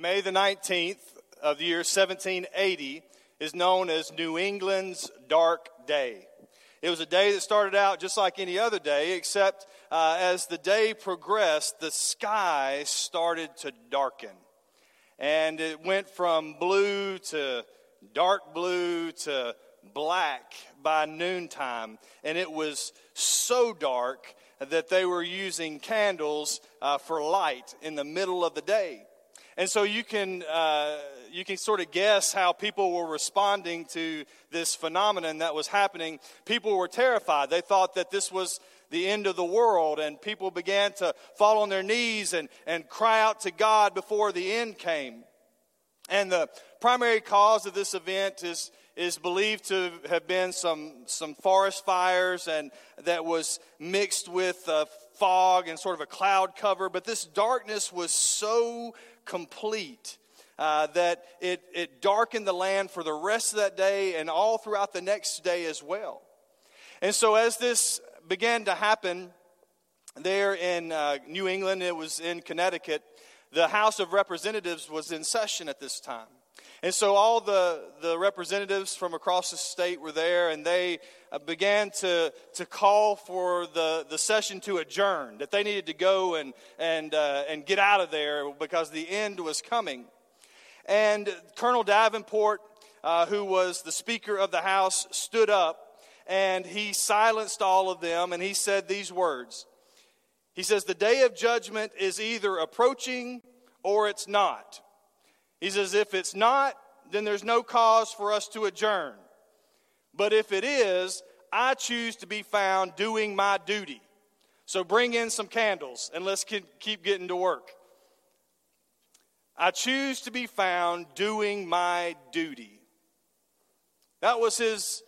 May the 19th of the year 1780 is known as New England's Dark Day. It was a day that started out just like any other day, except uh, as the day progressed, the sky started to darken. And it went from blue to dark blue to black by noontime. And it was so dark that they were using candles uh, for light in the middle of the day. And so you can, uh, you can sort of guess how people were responding to this phenomenon that was happening. People were terrified. They thought that this was the end of the world, and people began to fall on their knees and, and cry out to God before the end came. And the primary cause of this event is, is believed to have been some, some forest fires and that was mixed with uh, fog and sort of a cloud cover. But this darkness was so complete. Uh, that it, it darkened the land for the rest of that day and all throughout the next day as well. And so, as this began to happen there in uh, New England, it was in Connecticut, the House of Representatives was in session at this time. And so all the, the representatives from across the state were there, and they uh, began to, to call for the, the session to adjourn, that they needed to go and, and, uh, and get out of there because the end was coming. And Colonel Davenport, uh, who was the Speaker of the House, stood up and he silenced all of them and he said these words. He says, The day of judgment is either approaching or it's not. He says, if it's not, then there's no cause for us to adjourn. But if it is, I choose to be found doing my duty. So bring in some candles and let's keep getting to work. I choose to be found doing my duty. That was his,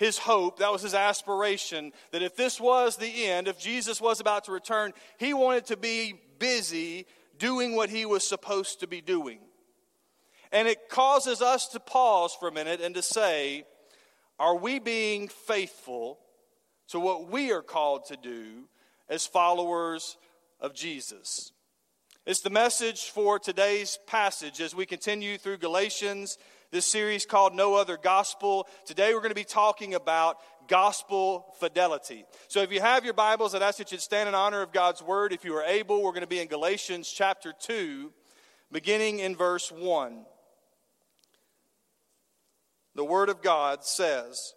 his hope, that was his aspiration, that if this was the end, if Jesus was about to return, he wanted to be busy doing what he was supposed to be doing. And it causes us to pause for a minute and to say, are we being faithful to what we are called to do as followers of Jesus? It's the message for today's passage as we continue through Galatians, this series called No Other Gospel. Today we're going to be talking about gospel fidelity. So if you have your Bibles, I'd ask that you'd stand in honor of God's word. If you are able, we're going to be in Galatians chapter 2, beginning in verse 1 the Word of God says,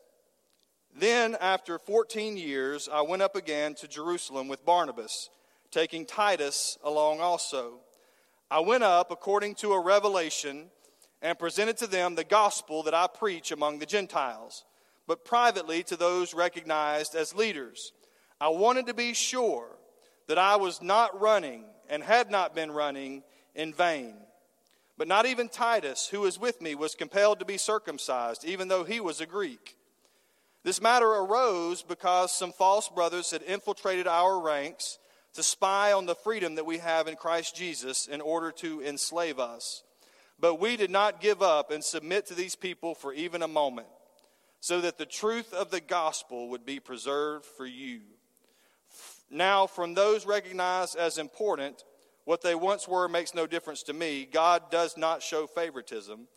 Then, after 14 years, I went up again to Jerusalem with Barnabas, taking Titus along also. I went up according to a revelation and presented to them the gospel that I preach among the Gentiles, but privately to those recognized as leaders. I wanted to be sure that I was not running and had not been running in vain. But not even Titus, who was with me, was compelled to be circumcised, even though he was a Greek. This matter arose because some false brothers had infiltrated our ranks to spy on the freedom that we have in Christ Jesus in order to enslave us. But we did not give up and submit to these people for even a moment, so that the truth of the gospel would be preserved for you. Now, from those recognized as important, what they once were makes no difference to me. God does not show favoritism.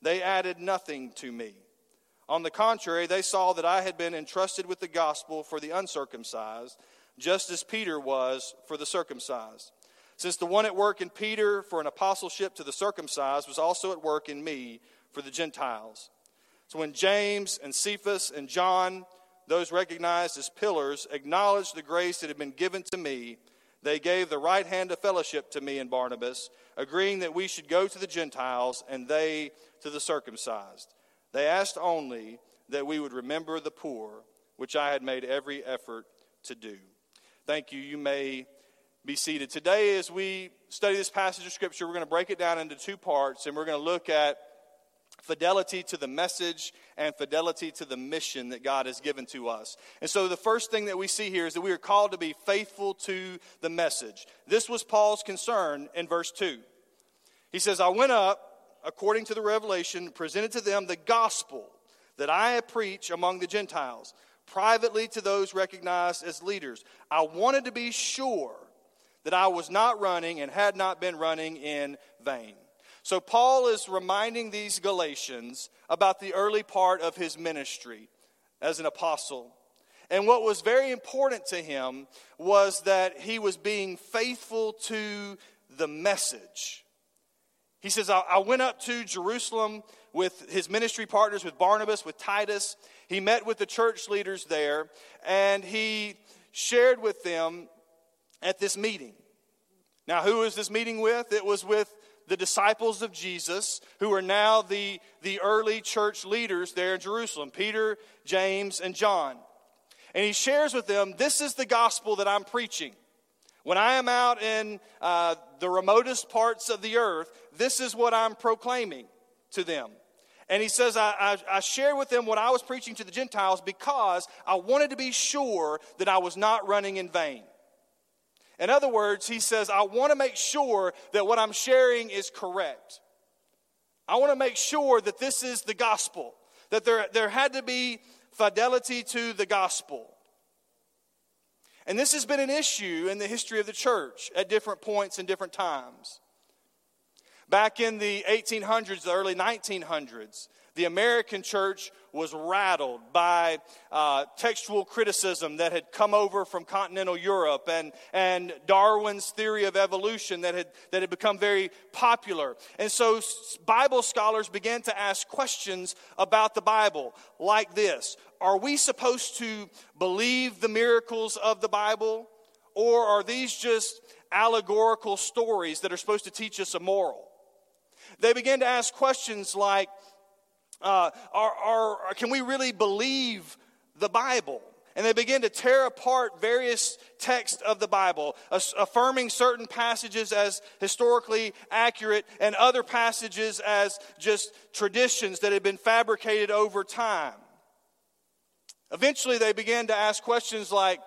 They added nothing to me. On the contrary, they saw that I had been entrusted with the gospel for the uncircumcised, just as Peter was for the circumcised. Since the one at work in Peter for an apostleship to the circumcised was also at work in me for the Gentiles. So when James and Cephas and John, those recognized as pillars, acknowledged the grace that had been given to me, they gave the right hand of fellowship to me and Barnabas, agreeing that we should go to the Gentiles and they to the circumcised. They asked only that we would remember the poor, which I had made every effort to do. Thank you. You may be seated. Today, as we study this passage of Scripture, we're going to break it down into two parts, and we're going to look at fidelity to the message and fidelity to the mission that God has given to us. And so the first thing that we see here is that we are called to be faithful to the message. This was Paul's concern in verse 2. He says, I went up according to the revelation, presented to them the gospel that I preach among the Gentiles, privately to those recognized as leaders. I wanted to be sure that I was not running and had not been running in vain. So, Paul is reminding these Galatians about the early part of his ministry as an apostle. And what was very important to him was that he was being faithful to the message. He says, I went up to Jerusalem with his ministry partners, with Barnabas, with Titus. He met with the church leaders there, and he shared with them at this meeting. Now, who is this meeting with? It was with the disciples of Jesus, who are now the, the early church leaders there in Jerusalem Peter, James, and John. And he shares with them this is the gospel that I'm preaching. When I am out in uh, the remotest parts of the earth, this is what I'm proclaiming to them. And he says, I, I, I shared with them what I was preaching to the Gentiles because I wanted to be sure that I was not running in vain. In other words, he says, I want to make sure that what I'm sharing is correct. I want to make sure that this is the gospel, that there, there had to be fidelity to the gospel. And this has been an issue in the history of the church at different points and different times. Back in the 1800s, the early 1900s, the American church was rattled by uh, textual criticism that had come over from continental Europe and, and Darwin's theory of evolution that had, that had become very popular. And so Bible scholars began to ask questions about the Bible like this Are we supposed to believe the miracles of the Bible? Or are these just allegorical stories that are supposed to teach us a moral? They began to ask questions like, uh, are, are, can we really believe the Bible? And they begin to tear apart various texts of the Bible, affirming certain passages as historically accurate and other passages as just traditions that had been fabricated over time. Eventually, they began to ask questions like,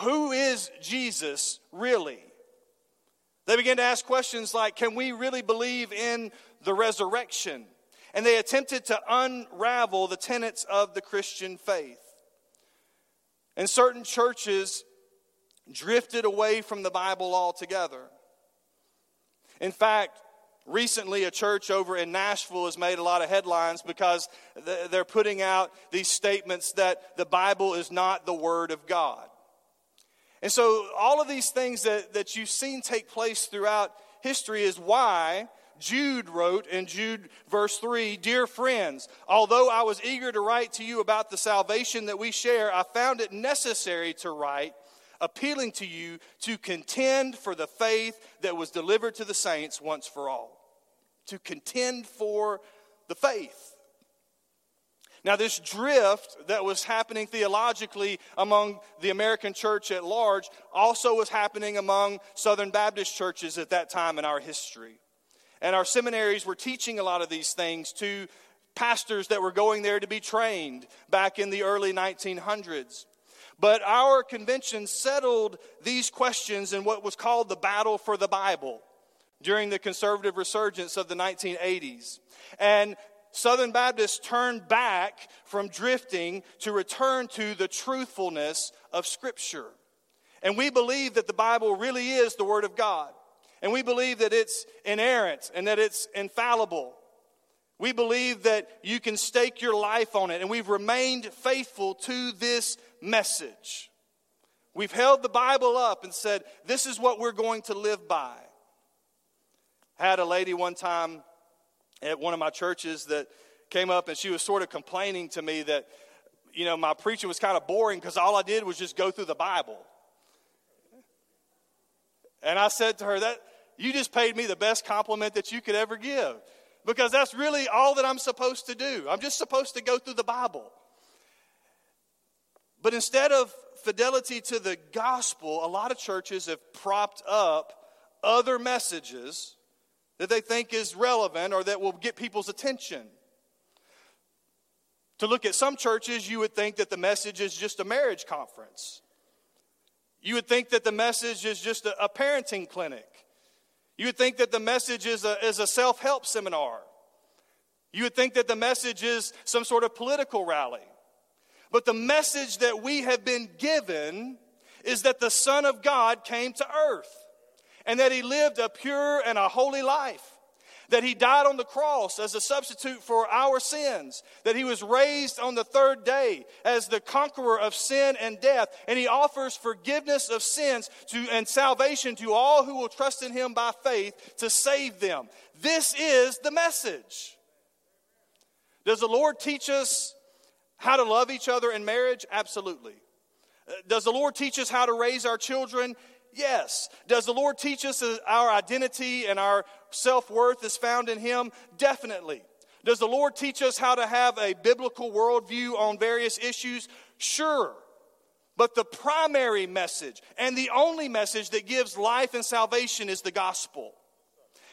Who is Jesus really? They began to ask questions like, Can we really believe in the resurrection? And they attempted to unravel the tenets of the Christian faith. And certain churches drifted away from the Bible altogether. In fact, recently a church over in Nashville has made a lot of headlines because they're putting out these statements that the Bible is not the Word of God. And so, all of these things that, that you've seen take place throughout history is why Jude wrote in Jude verse 3 Dear friends, although I was eager to write to you about the salvation that we share, I found it necessary to write, appealing to you to contend for the faith that was delivered to the saints once for all. To contend for the faith. Now, this drift that was happening theologically among the American church at large also was happening among Southern Baptist churches at that time in our history. And our seminaries were teaching a lot of these things to pastors that were going there to be trained back in the early 1900s. But our convention settled these questions in what was called the battle for the Bible during the conservative resurgence of the 1980s. And Southern Baptists turned back from drifting to return to the truthfulness of Scripture. And we believe that the Bible really is the Word of God. And we believe that it's inerrant and that it's infallible. We believe that you can stake your life on it. And we've remained faithful to this message. We've held the Bible up and said, this is what we're going to live by. I had a lady one time at one of my churches that came up and she was sort of complaining to me that, you know, my preaching was kind of boring because all I did was just go through the Bible. And I said to her, that you just paid me the best compliment that you could ever give. Because that's really all that I'm supposed to do. I'm just supposed to go through the Bible. But instead of fidelity to the gospel, a lot of churches have propped up other messages that they think is relevant or that will get people's attention. To look at some churches, you would think that the message is just a marriage conference. You would think that the message is just a, parenting clinic. You would think that the message is a, is a self help seminar. You would think that the message is some sort of political rally. But the message that we have been given is that the Son of God came to earth and that he lived a pure and a holy life. That he died on the cross as a substitute for our sins, that he was raised on the third day as the conqueror of sin and death, and he offers forgiveness of sins to, and salvation to all who will trust in him by faith to save them. This is the message. Does the Lord teach us how to love each other in marriage? Absolutely. Uh, does the Lord teach us how to raise our children? Yes. Does the Lord teach us our identity and our self worth is found in Him? Definitely. Does the Lord teach us how to have a biblical worldview on various issues? Sure. But the primary message and the only message that gives life and salvation is the gospel.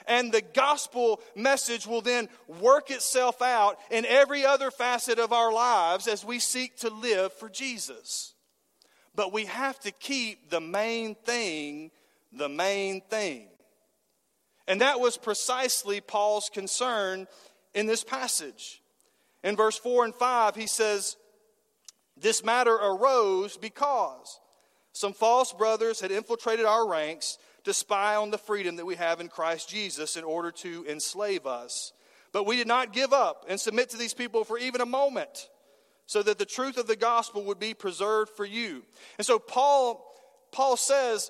And the gospel message will then work itself out in every other facet of our lives as we seek to live for Jesus. But we have to keep the main thing the main thing. And that was precisely Paul's concern in this passage. In verse 4 and 5, he says, This matter arose because some false brothers had infiltrated our ranks to spy on the freedom that we have in Christ Jesus in order to enslave us. But we did not give up and submit to these people for even a moment so that the truth of the gospel would be preserved for you. And so Paul Paul says,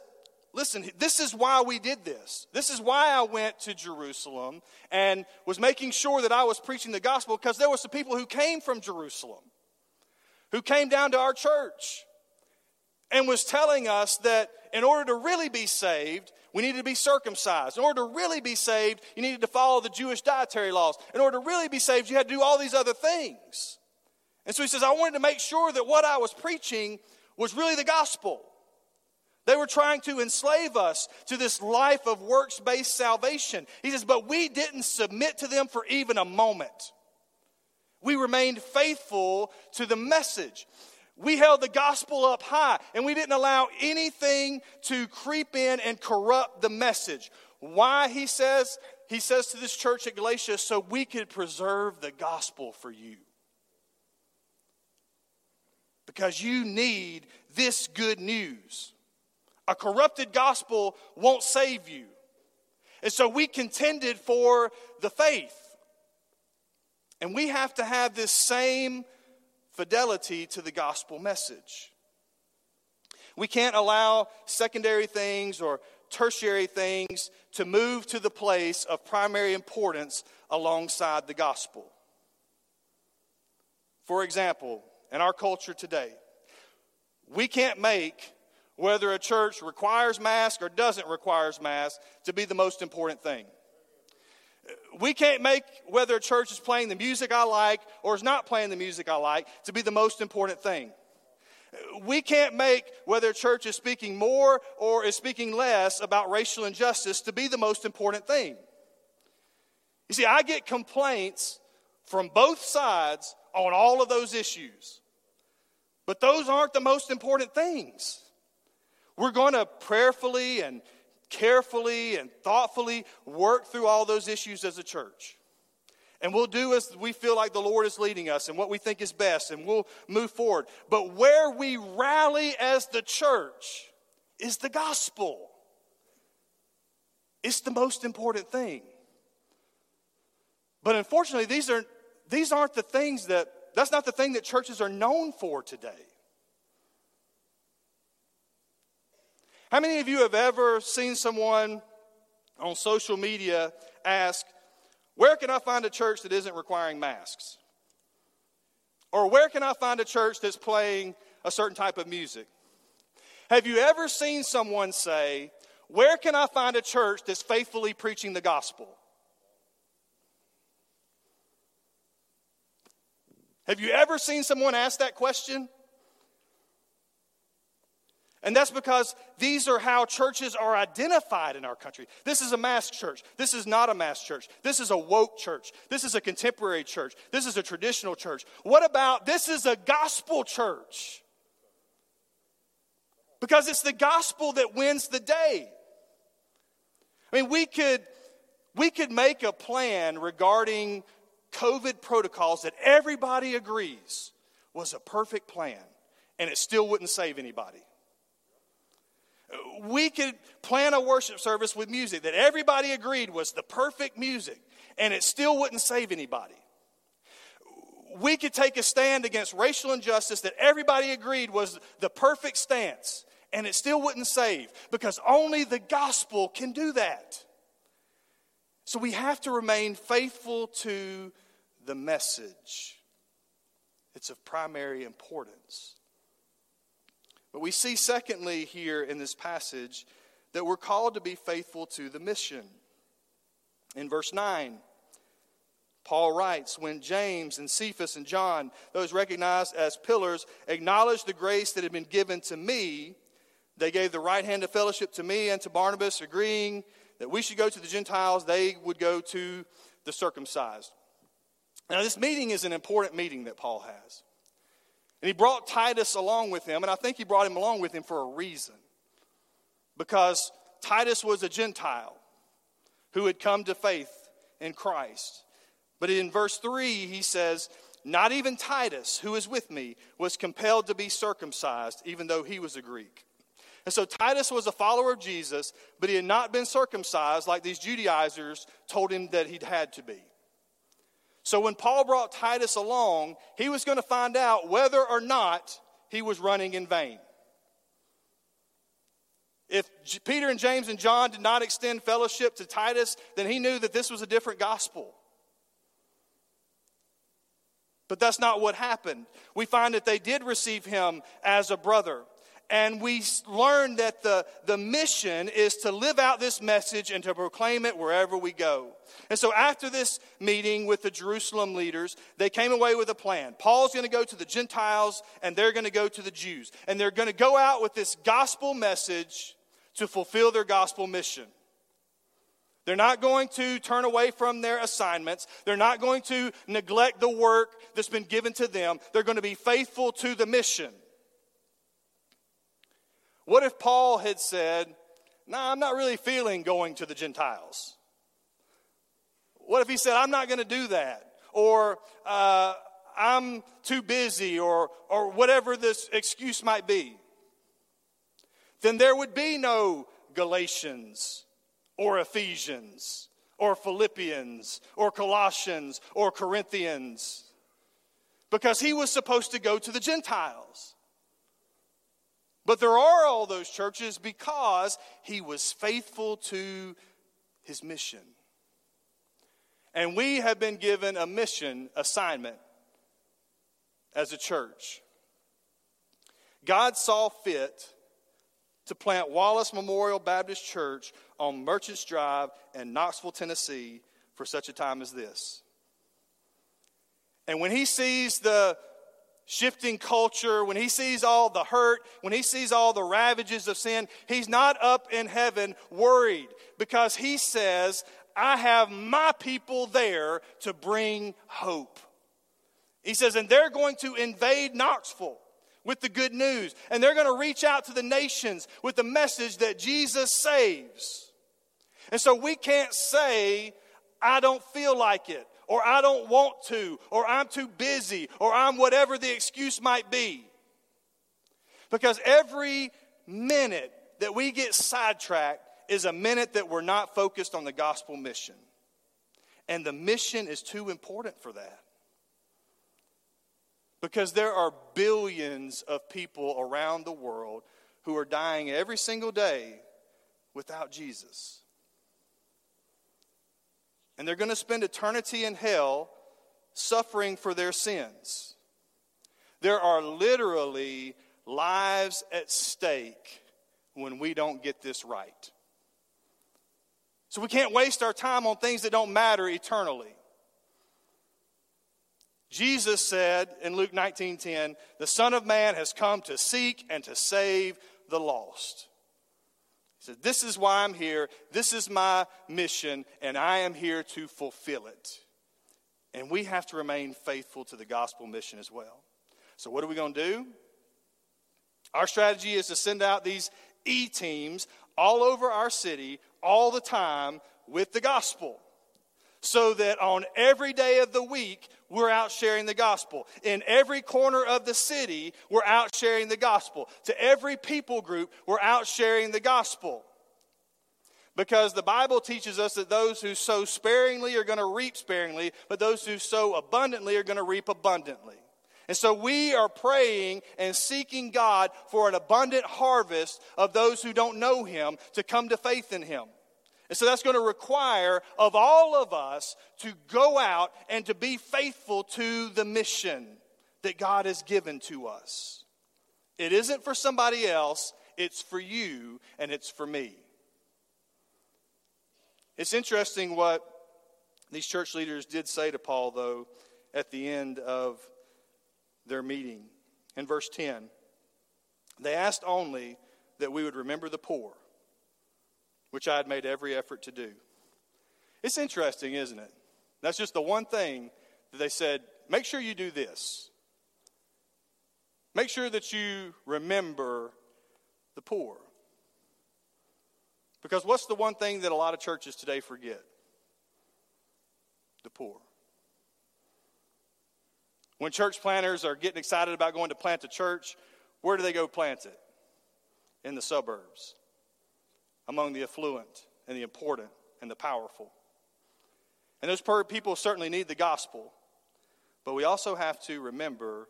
listen, this is why we did this. This is why I went to Jerusalem and was making sure that I was preaching the gospel because there were some people who came from Jerusalem who came down to our church and was telling us that in order to really be saved, we needed to be circumcised. In order to really be saved, you needed to follow the Jewish dietary laws. In order to really be saved, you had to do all these other things. And so he says, I wanted to make sure that what I was preaching was really the gospel. They were trying to enslave us to this life of works based salvation. He says, but we didn't submit to them for even a moment. We remained faithful to the message. We held the gospel up high and we didn't allow anything to creep in and corrupt the message. Why, he says? He says to this church at Galatia, so we could preserve the gospel for you because you need this good news. A corrupted gospel won't save you. And so we contended for the faith. And we have to have this same fidelity to the gospel message. We can't allow secondary things or tertiary things to move to the place of primary importance alongside the gospel. For example, in our culture today. We can't make whether a church requires masks or doesn't require masks to be the most important thing. We can't make whether a church is playing the music I like or is not playing the music I like to be the most important thing. We can't make whether a church is speaking more or is speaking less about racial injustice to be the most important thing. You see, I get complaints from both sides on all of those issues. But those aren't the most important things. We're going to prayerfully and carefully and thoughtfully work through all those issues as a church. And we'll do as we feel like the Lord is leading us and what we think is best, and we'll move forward. But where we rally as the church is the gospel. It's the most important thing. But unfortunately, these, are, these aren't the things that that's not the thing that churches are known for today. How many of you have ever seen someone on social media ask, Where can I find a church that isn't requiring masks? Or where can I find a church that's playing a certain type of music? Have you ever seen someone say, Where can I find a church that's faithfully preaching the gospel? Have you ever seen someone ask that question? And that's because these are how churches are identified in our country. This is a mass church. This is not a mass church. This is a woke church. This is a contemporary church. This is a traditional church. What about this is a gospel church? Because it's the gospel that wins the day. I mean, we could we could make a plan regarding COVID protocols that everybody agrees was a perfect plan, and it still wouldn't save anybody. We could plan a worship service with music that everybody agreed was the perfect music, and it still wouldn't save anybody. We could take a stand against racial injustice that everybody agreed was the perfect stance, and it still wouldn't save because only the gospel can do that. So we have to remain faithful to the message. It's of primary importance. But we see, secondly, here in this passage, that we're called to be faithful to the mission. In verse 9, Paul writes, When James and Cephas and John, those recognized as pillars, acknowledged the grace that had been given to me, they gave the right hand of fellowship to me and to Barnabas, agreeing that we should go to the Gentiles, they would go to the circumcised. Now, this meeting is an important meeting that Paul has. And he brought Titus along with him, and I think he brought him along with him for a reason. Because Titus was a Gentile who had come to faith in Christ. But in verse 3, he says, Not even Titus, who is with me, was compelled to be circumcised, even though he was a Greek. And so Titus was a follower of Jesus, but he had not been circumcised like these Judaizers told him that he'd had to be. So when Paul brought Titus along, he was going to find out whether or not he was running in vain. If Peter and James and John did not extend fellowship to Titus, then he knew that this was a different gospel. But that's not what happened. We find that they did receive him as a brother. And we learn that the, the mission is to live out this message and to proclaim it wherever we go. And so, after this meeting with the Jerusalem leaders, they came away with a plan. Paul's going to go to the Gentiles, and they're going to go to the Jews. And they're going to go out with this gospel message to fulfill their gospel mission. They're not going to turn away from their assignments. They're not going to neglect the work that's been given to them. They're going to be faithful to the mission. What if Paul had said, No, nah, I'm not really feeling going to the Gentiles? What if he said, I'm not going to do that? Or, uh, I'm too busy, or, or whatever this excuse might be? Then there would be no Galatians or Ephesians or Philippians or Colossians or Corinthians because he was supposed to go to the Gentiles. But there are all those churches because he was faithful to his mission. And we have been given a mission assignment as a church. God saw fit to plant Wallace Memorial Baptist Church on Merchants Drive in Knoxville, Tennessee for such a time as this. And when he sees the shifting culture, when he sees all the hurt, when he sees all the ravages of sin, he's not up in heaven worried because he says, I have my people there to bring hope. He says, and they're going to invade Knoxville with the good news, and they're going to reach out to the nations with the message that Jesus saves. And so we can't say, I don't feel like it or I don't want to, or I'm too busy, or I'm whatever the excuse might be. Because every minute that we get sidetracked is a minute that we're not focused on the gospel mission. And the mission is too important for that. Because there are billions of people around the world who are dying every single day without Jesus and they're going to spend eternity in hell suffering for their sins. There are literally lives at stake when we don't get this right. So we can't waste our time on things that don't matter eternally. Jesus said in Luke 19:10, "The Son of Man has come to seek and to save the lost." Said, This is why I'm here. This is my mission, and I am here to fulfill it. And we have to remain faithful to the gospel mission as well. So, what are we going to do? Our strategy is to send out these E teams all over our city all the time with the gospel so that on every day of the week, we're out sharing the gospel. In every corner of the city, we're out sharing the gospel. To every people group, we're out sharing the gospel. Because the Bible teaches us that those who sow sparingly are going to reap sparingly, but those who sow abundantly are going to reap abundantly. And so we are praying and seeking God for an abundant harvest of those who don't know Him to come to faith in Him. And so that's going to require of all of us to go out and to be faithful to the mission that God has given to us. It isn't for somebody else, it's for you and it's for me. It's interesting what these church leaders did say to Paul, though, at the end of their meeting. In verse 10, they asked only that we would remember the poor, which I had made every effort to do. It's interesting, isn't it? That's just the one thing that they said make sure you do this. Make sure that you remember the poor. Because what's the one thing that a lot of churches today forget? The poor. When church planners are getting excited about going to plant a church, where do they go plant it? In the suburbs, among the affluent and the important and the powerful. And those people certainly need the gospel, but we also have to remember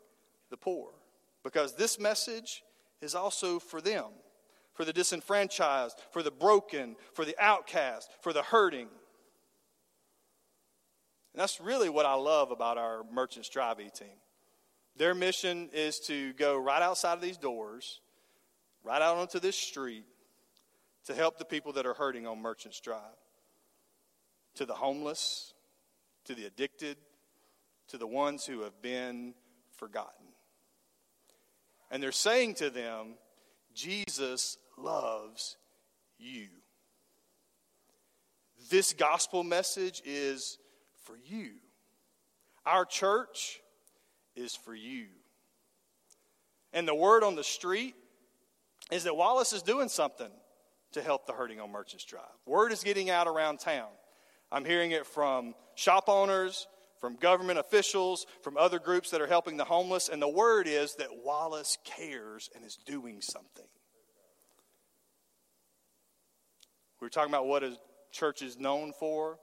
the poor because this message is also for them for the disenfranchised, for the broken, for the outcast, for the hurting. And that's really what I love about our Merchants Drive E team. Their mission is to go right outside of these doors, right out onto this street, to help the people that are hurting on Merchants Drive. To the homeless, to the addicted, to the ones who have been forgotten. And they're saying to them, Jesus loves you. This gospel message is for you. Our church is for you. And the word on the street is that Wallace is doing something to help the hurting on Merchants Drive. Word is getting out around town. I'm hearing it from shop owners, from government officials, from other groups that are helping the homeless, and the word is that Wallace cares and is doing something. We are talking about what a church is known for.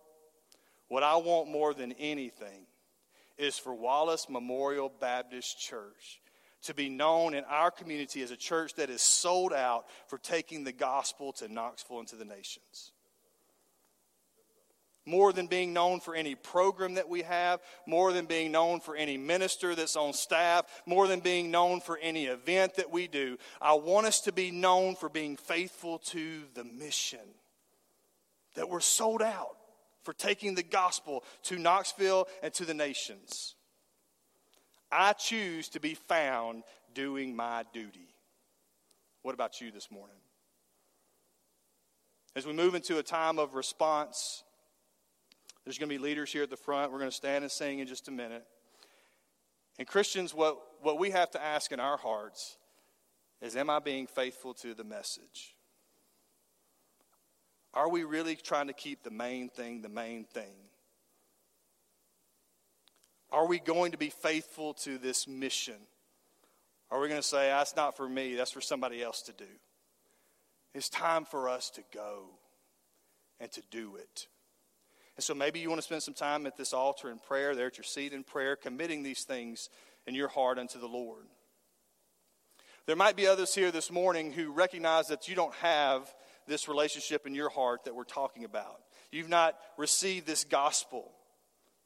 What I want more than anything is for Wallace Memorial Baptist Church to be known in our community as a church that is sold out for taking the gospel to Knoxville and to the nations. More than being known for any program that we have, more than being known for any minister that's on staff, more than being known for any event that we do, I want us to be known for being faithful to the mission that we're sold out for taking the gospel to Knoxville and to the nations. I choose to be found doing my duty. What about you this morning? As we move into a time of response, there's going to be leaders here at the front. We're going to stand and sing in just a minute. And Christians, what, what we have to ask in our hearts is Am I being faithful to the message? Are we really trying to keep the main thing the main thing? Are we going to be faithful to this mission? Are we going to say, that's not for me, that's for somebody else to do? It's time for us to go and to do it. And so maybe you want to spend some time at this altar in prayer, there at your seat in prayer, committing these things in your heart unto the Lord. There might be others here this morning who recognize that you don't have this relationship in your heart that we're talking about. You've not received this gospel.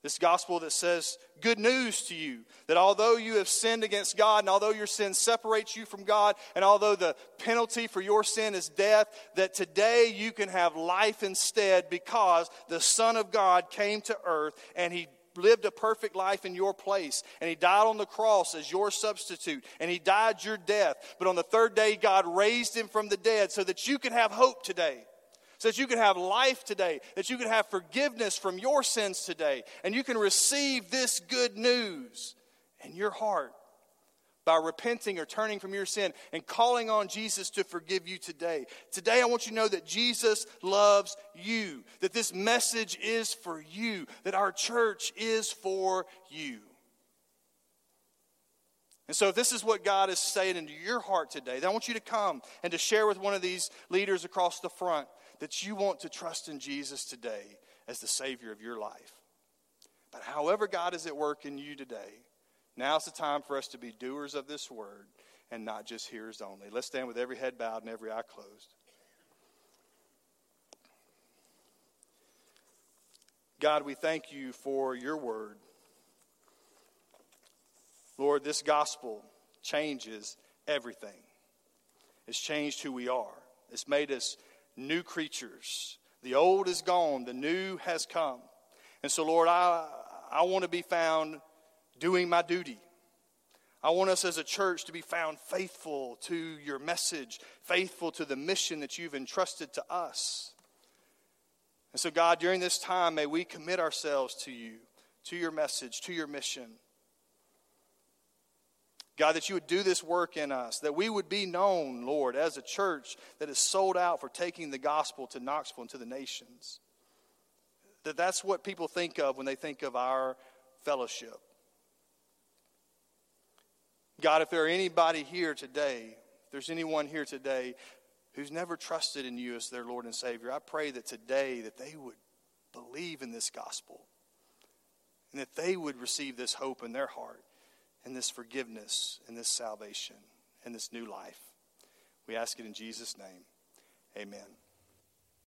This gospel that says good news to you that although you have sinned against God and although your sin separates you from God and although the penalty for your sin is death, that today you can have life instead because the Son of God came to earth and he lived a perfect life in your place, and he died on the cross as your substitute, and he died your death. But on the third day, God raised him from the dead so that you can have hope today. So that you can have life today, that you can have forgiveness from your sins today, and you can receive this good news in your heart by repenting or turning from your sin and calling on Jesus to forgive you today. Today, I want you to know that Jesus loves you, that this message is for you, that our church is for you. And so, if this is what God is saying into your heart today, then I want you to come and to share with one of these leaders across the front that you want to trust in Jesus today as the Savior of your life. But however God is at work in you today, now's the time for us to be doers of this word and not just hearers only. Let's stand with every head bowed and every eye closed. God, we thank you for your word. Lord, this gospel changes everything. It's changed who we are. It's made us new creatures. The old is gone, the new has come. And so, Lord, I, I want to be found doing my duty. I want us as a church to be found faithful to your message, faithful to the mission that you've entrusted to us. And so, God, during this time, may we commit ourselves to you, to your message, to your mission. God, that you would do this work in us, that we would be known, Lord, as a church that is sold out for taking the gospel to Knoxville and to the nations. That that's what people think of when they think of our fellowship. God, if there are anybody here today, if there's anyone here today who's never trusted in you as their Lord and Savior, I pray that today that they would believe in this gospel and that they would receive this hope in their heart and this forgiveness and this salvation and this new life. We ask it in Jesus' name. Amen.